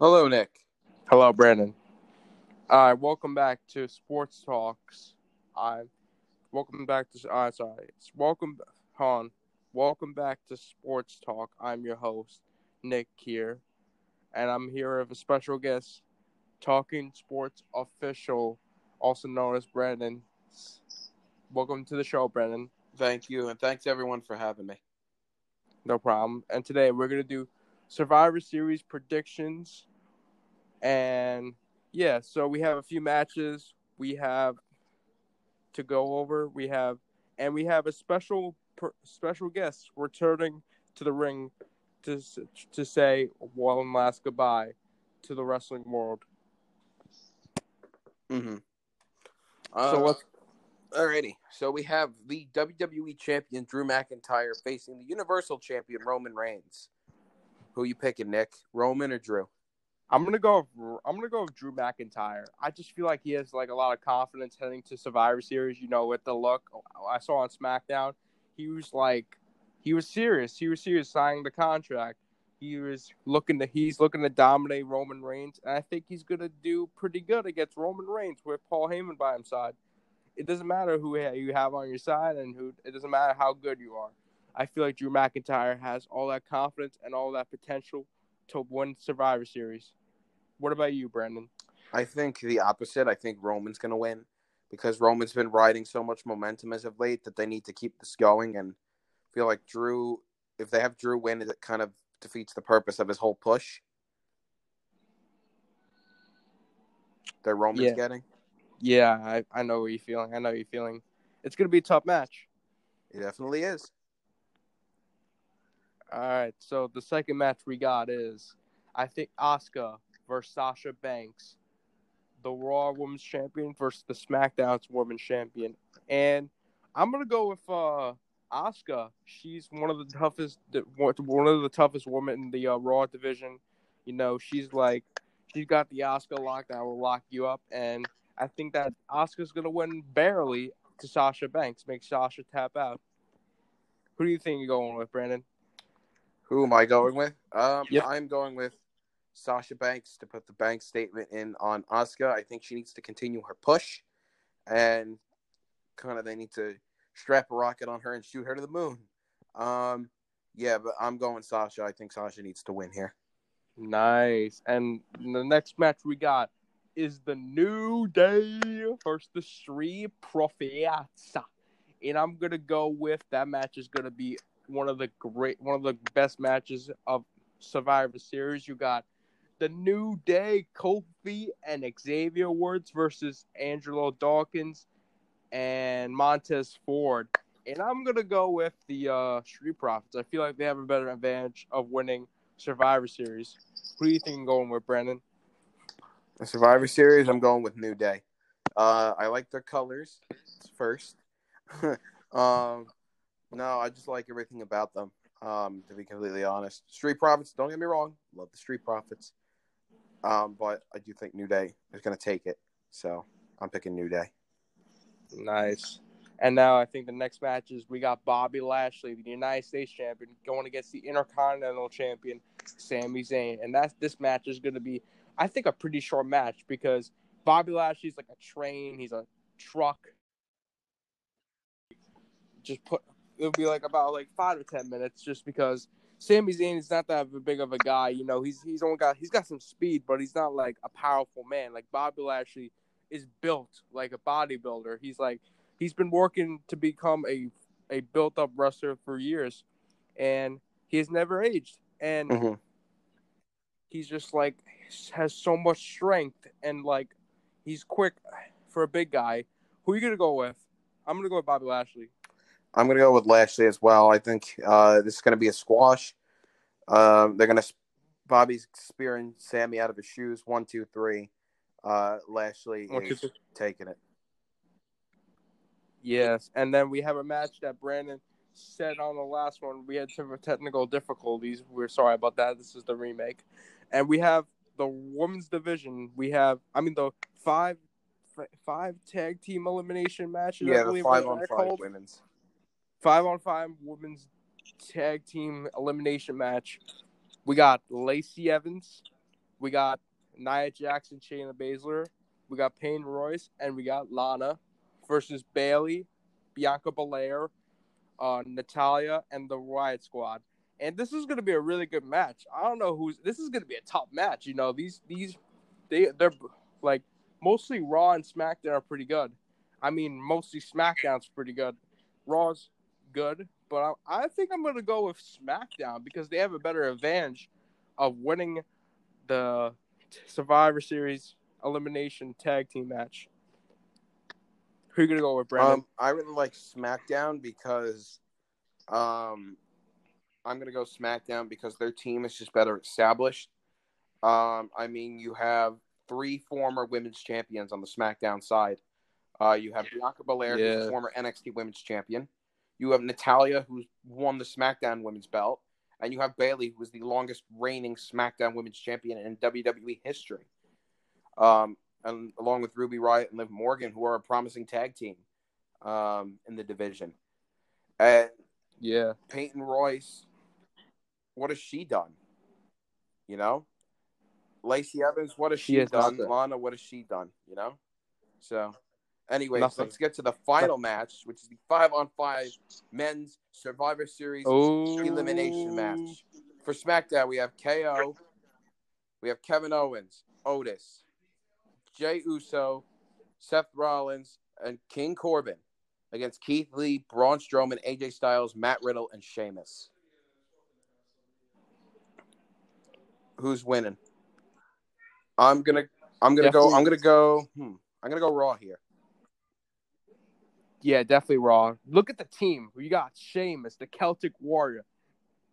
Hello, Nick. Hello, Brandon. All right, welcome back to Sports Talks. I welcome back to uh, sorry, it's welcome Han. Welcome back to Sports Talk. I'm your host, Nick here, and I'm here with a special guest, Talking Sports official, also known as Brandon. Welcome to the show, Brandon. Thank you, and thanks everyone for having me. No problem. And today we're gonna do Survivor Series predictions, and yeah, so we have a few matches we have to go over. We have, and we have a special special guest returning to the ring to to say one last goodbye to the wrestling world. Mm-hmm. Uh, so let's. Alrighty, so we have the WWE Champion Drew McIntyre facing the Universal Champion Roman Reigns. Who you picking, Nick? Roman or Drew? I'm gonna go. I'm gonna go with Drew McIntyre. I just feel like he has like a lot of confidence heading to Survivor Series. You know, with the look I saw on SmackDown, he was like, he was serious. He was serious signing the contract. He was looking to. He's looking to dominate Roman Reigns, and I think he's gonna do pretty good against Roman Reigns with Paul Heyman by his side. It doesn't matter who you have on your side, and who. It doesn't matter how good you are. I feel like Drew McIntyre has all that confidence and all that potential to win Survivor Series. What about you, Brandon? I think the opposite. I think Roman's going to win because Roman's been riding so much momentum as of late that they need to keep this going. And feel like Drew, if they have Drew win, it kind of defeats the purpose of his whole push that Roman's yeah. getting. Yeah, I, I know what you're feeling. I know you're feeling. It's going to be a tough match. It definitely is. All right, so the second match we got is, I think Asuka versus Sasha Banks, the Raw Women's Champion versus the SmackDown's Women's Champion, and I'm gonna go with uh Asuka. She's one of the toughest, one of the toughest women in the uh, Raw division. You know, she's like, she's got the Asuka lock that will lock you up, and I think that Asuka's gonna win barely to Sasha Banks, make Sasha tap out. Who do you think you're going with, Brandon? Who am I going with? Um, yep. I'm going with Sasha Banks to put the bank statement in on Asuka. I think she needs to continue her push, and kind of they need to strap a rocket on her and shoot her to the moon. Um, yeah, but I'm going Sasha. I think Sasha needs to win here. Nice. And the next match we got is the New Day versus the Street Profits. And I'm gonna go with that match is gonna be one of the great, one of the best matches of Survivor Series. You got the New Day, Kofi and Xavier Woods versus Angelo Dawkins and Montez Ford. And I'm gonna go with the uh, Street Profits. I feel like they have a better advantage of winning Survivor Series. Who do you think I'm going with, Brandon? The Survivor Series, I'm going with New Day. Uh, I like their colors first. um, no, I just like everything about them. Um, to be completely honest, Street Profits. Don't get me wrong, love the Street Profits. Um, but I do think New Day is going to take it. So I'm picking New Day. Nice. And now I think the next match is we got Bobby Lashley, the United States champion, going against the Intercontinental champion, Sami Zayn. And that's this match is going to be, I think, a pretty short match because Bobby Lashley's like a train. He's a truck. Just put it'll be like about like five to ten minutes, just because Sami Zayn is not that big of a guy. You know, he's he's only got he's got some speed, but he's not like a powerful man. Like Bobby Lashley is built like a bodybuilder. He's like he's been working to become a a built up wrestler for years, and he has never aged. And mm-hmm. he's just like has so much strength and like he's quick for a big guy. Who are you gonna go with? I'm gonna go with Bobby Lashley. I'm going to go with Lashley as well. I think uh, this is going to be a squash. Um, they're going to Bobby's spearing Sami out of his shoes. One, two, three. Uh, Lashley is taking it. Yes, and then we have a match that Brandon said on the last one. We had some technical difficulties. We're sorry about that. This is the remake, and we have the women's division. We have, I mean, the five five tag team elimination matches. Yeah, the five on five called. women's five on five women's tag team elimination match. We got Lacey Evans We got Nia Jackson, Shayna Baszler. We got Payne Royce, and we got Lana versus Bayley, Bianca Belair, uh, Natalya, and the Riott Squad. And this is going to be a really good match. I don't know who's. This is going to be a top match. You know, these these they they're like mostly Raw and SmackDown are pretty good. I mean, mostly SmackDown's pretty good. Raw's good, but I, I think I'm going to go with SmackDown because they have a better advantage of winning the Survivor Series elimination tag team match. Who are you gonna go with, Brandon? Um, I really like SmackDown because, um, I'm gonna go SmackDown because their team is just better established. Um, I mean, you have three former women's champions on the SmackDown side. Uh, you have Bianca Belair, who's a former NXT Women's Champion. You have Natalya, who's won the SmackDown Women's Belt, and you have Bayley, who is the longest reigning SmackDown Women's Champion in WWE history. Um, and along with Ruby Riott and Liv Morgan, who are a promising tag team um, in the division. And yeah, Peyton Royce, what has she done? You know, Lacey Evans, what has She she, has done? Lana, what has she done? You know. So, anyways, Nothing. let's get to the final match, which is the five on five men's Survivor Series oh, elimination match. For SmackDown, we have KO, we have Kevin Owens, Otis, Jey Uso, Seth Rollins, and King Corbin against Keith Lee, Braun Strowman, AJ Styles, Matt Riddle, and Sheamus. Who's winning? I'm gonna, I'm gonna go. I'm gonna go. Hmm, I'm gonna go Raw here. Yeah, definitely Raw. Look at the team. You got Sheamus, the Celtic Warrior.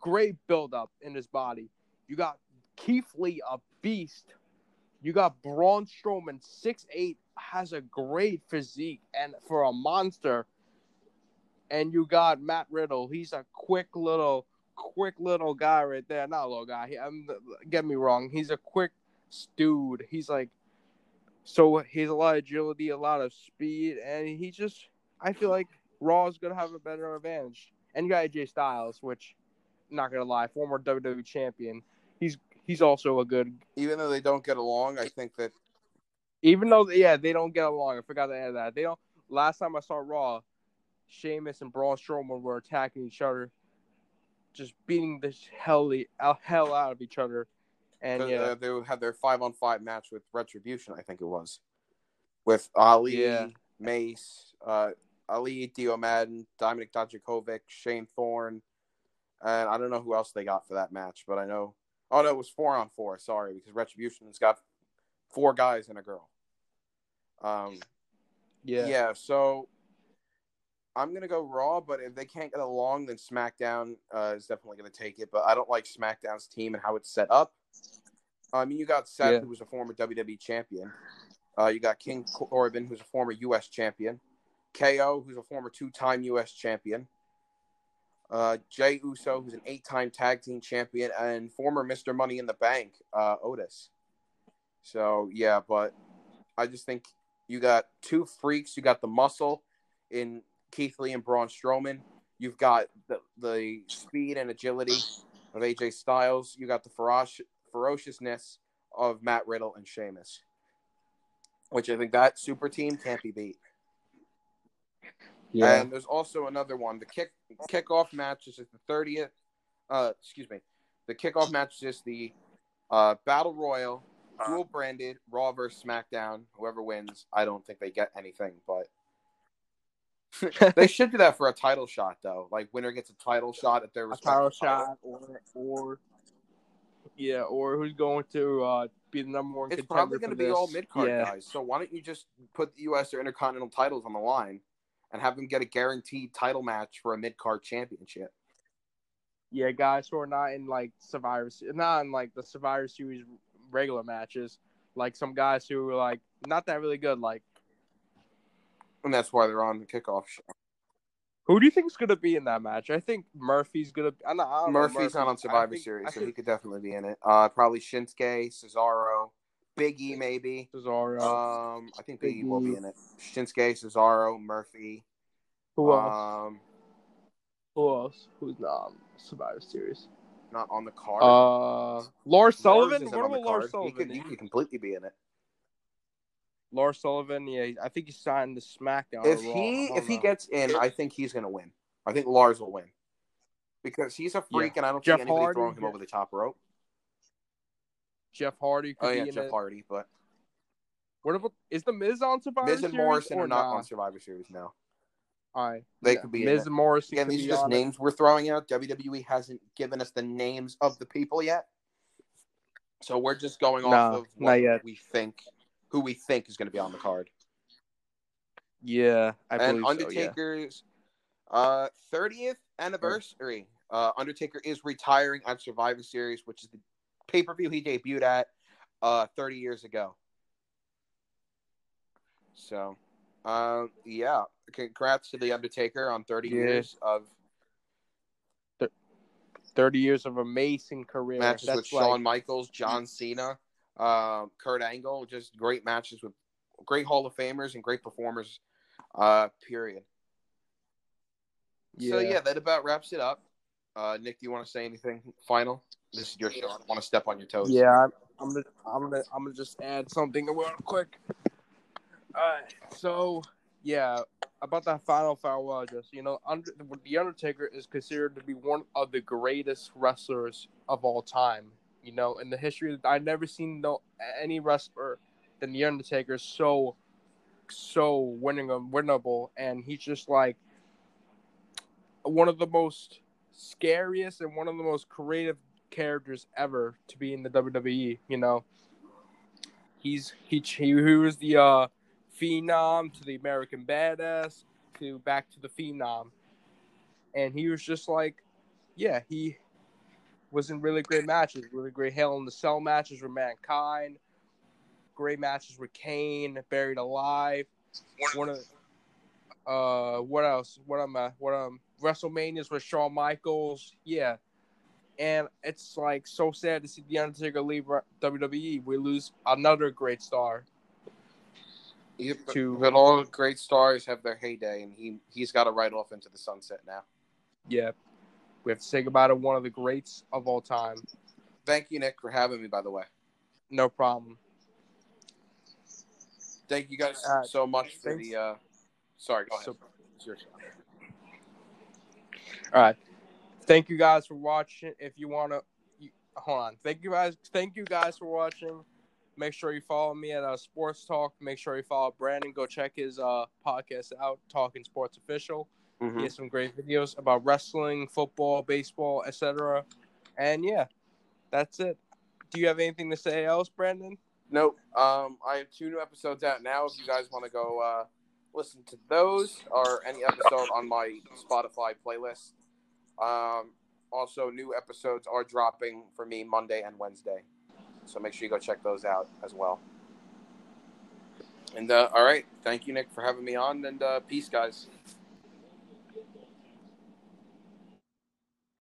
Great build up in his body. You got Keith Lee, a beast. You got Braun Strowman, 6'8, has a great physique and for a monster. And you got Matt Riddle. He's a quick little, quick little guy right there. Not a little guy. He, I'm, get me wrong. He's a quick dude. He's like, so he's a lot of agility, a lot of speed, and he just I feel like Raw is gonna have a better advantage. And you got AJ Styles, which not gonna lie, former WWE champion. He's he's also a good Even though they don't get along, I think that even though yeah, they don't get along. I forgot to add that. They don't last time I saw Raw, Sheamus and Braun Strowman were attacking each other, just beating the hell hell out of each other. And yeah, uh, they had their five on five match with Retribution. I think it was with Ali, Yeah. Mace, uh, Ali, Dio Maddin, Dominik Dijakovic, Shane Thorne, and I don't know who else they got for that match, but I know. Oh no, it was four on four. Sorry, because Retribution's got four guys and a girl. Um, yeah, yeah. So I'm gonna go Raw, but if they can't get along, then SmackDown uh, is definitely gonna take it. But I don't like SmackDown's team and how it's set up. I mean, you got Seth, Yeah. who was a former WWE champion. Uh, you got King Corbin, who's a former U.S. champion. KO, who's a former two-time U.S. champion. Uh, Jey Uso, who's an eight-time tag team champion, and former Mr. Money in the Bank, uh, Otis. So yeah, but I just think you got two freaks. You got the muscle in Keith Lee and Braun Strowman. You've got the, the speed and agility of AJ Styles. You got the feroci- ferociousness of Matt Riddle and Sheamus, which I think that super team can't be beat. Yeah. And there's also another one. The kick kickoff match is at the thirtieth. Uh, excuse me. The kickoff match is just the uh, battle royal, dual branded Raw versus SmackDown. Whoever wins, I don't think they get anything, but they should do that for a title shot though. Like winner gets a title shot at their a respective title title. shot or or yeah, or who's going to uh, be the number one It's contender probably going to be all mid card yeah. guys. So why don't you just put the U.S. or Intercontinental titles on the line and have them get a guaranteed title match for a mid card championship? Yeah, guys who are not in like Survivor, not in like the Survivor Series regular matches. Like some guys who are like not that really good. Like, And that's why they're on the kickoff show. who do you think's gonna be in that match? I think Murphy's gonna. I'm not, I don't know Murphy's not on Survivor think- Series, so think he could definitely be in it. Uh, probably Shinsuke, Cesaro, Big E, maybe. Cesaro. Um, I think Big E will be in it. Shinsuke, Cesaro, Murphy. who else? Um, Who else? Who's not on Survivor Series? not on the card. Uh, Lars Sullivan. What about Lars. Sullivan? He could, he could completely be in it. Lars Sullivan. Yeah, I think he signed the SmackDown. If he if he gets in, I think he's gonna win. I think Lars will win because he's a freak, and I don't Jeff see anybody Hardy, throwing him yeah. over the top rope. Jeff Hardy could Oh be yeah, Jeff it. Hardy, but What about is the Miz on Survivor Miz and Series Morrison or are not nah? on Survivor Series now. All right, They yeah, could be Miz and Morrison. Again, these are just on it. names we're throwing out. WWE hasn't given us the names of the people yet, so we're just going off Nah, of what we think, who we think is going to be on the card. Yeah, I and believe so. Yeah. Undertaker's uh 30th anniversary. Uh, Undertaker is retiring at Survivor Series, which is the pay per view he debuted at uh 30 years ago. So, um, yeah, congrats to the Undertaker on 30 Yeah. years of Thirty years of amazing career. matches That's with like, Shawn Michaels, John Cena, um, Kurt Angle. Just great matches with great Hall of Famers and great performers. Uh, period. So Yeah. yeah, that about wraps it up. Uh, Nick, do you want to say anything final? This is your show. I don't want to step on your toes. Yeah, I'm, I'm gonna, I'm gonna, I'm gonna just add something real quick. All right, so yeah, about that final farewell, uh, just you know, under the Undertaker is considered to be one of the greatest wrestlers of all time. You know, in the history, I've never seen no any wrestler than the Undertaker so, so winning um, winnable, and he's just like one of the most scariest and one of the most creative characters ever to be in the WWE. You know, he's he he, was the uh, phenom to the American Badass to back to the phenom, and he was just like, yeah, he was in really great matches, really great Hell in the Cell matches with Mankind, great matches with Kane, Buried Alive, one of uh what else? What am I? What um WrestleManias with Shawn Michaels, yeah. And it's like so sad to see the Undertaker leave WWE. We lose another great star. Yep, but, to- but all great stars have their heyday, and he he's got to ride off into the sunset now. Yeah, we have to say goodbye to one of the greats of all time. Thank you, Nick, for having me. By the way, No problem. thank you guys Uh, so much for the. Uh... Sorry, go ahead. So- It's your show. All right. Thank you guys for watching. If you want to, hold on. Thank you guys. Thank you guys for watching. Make sure you follow me at uh, Sports Talk. Make sure you follow Brandon. Go check his uh, podcast out, Talking Sports Official. Mhm. He has some great videos about wrestling, football, baseball, etc. And yeah, that's it. Do you have anything to say else, Brandon? Nope. Um, I have two new episodes out now. If you guys want to go uh, listen to those or any episode on my Spotify playlist. Um, also, new episodes are dropping for me Monday and Wednesday, so make sure you go check those out as well. And uh, all right, thank you, Nick, for having me on, and uh, peace, guys.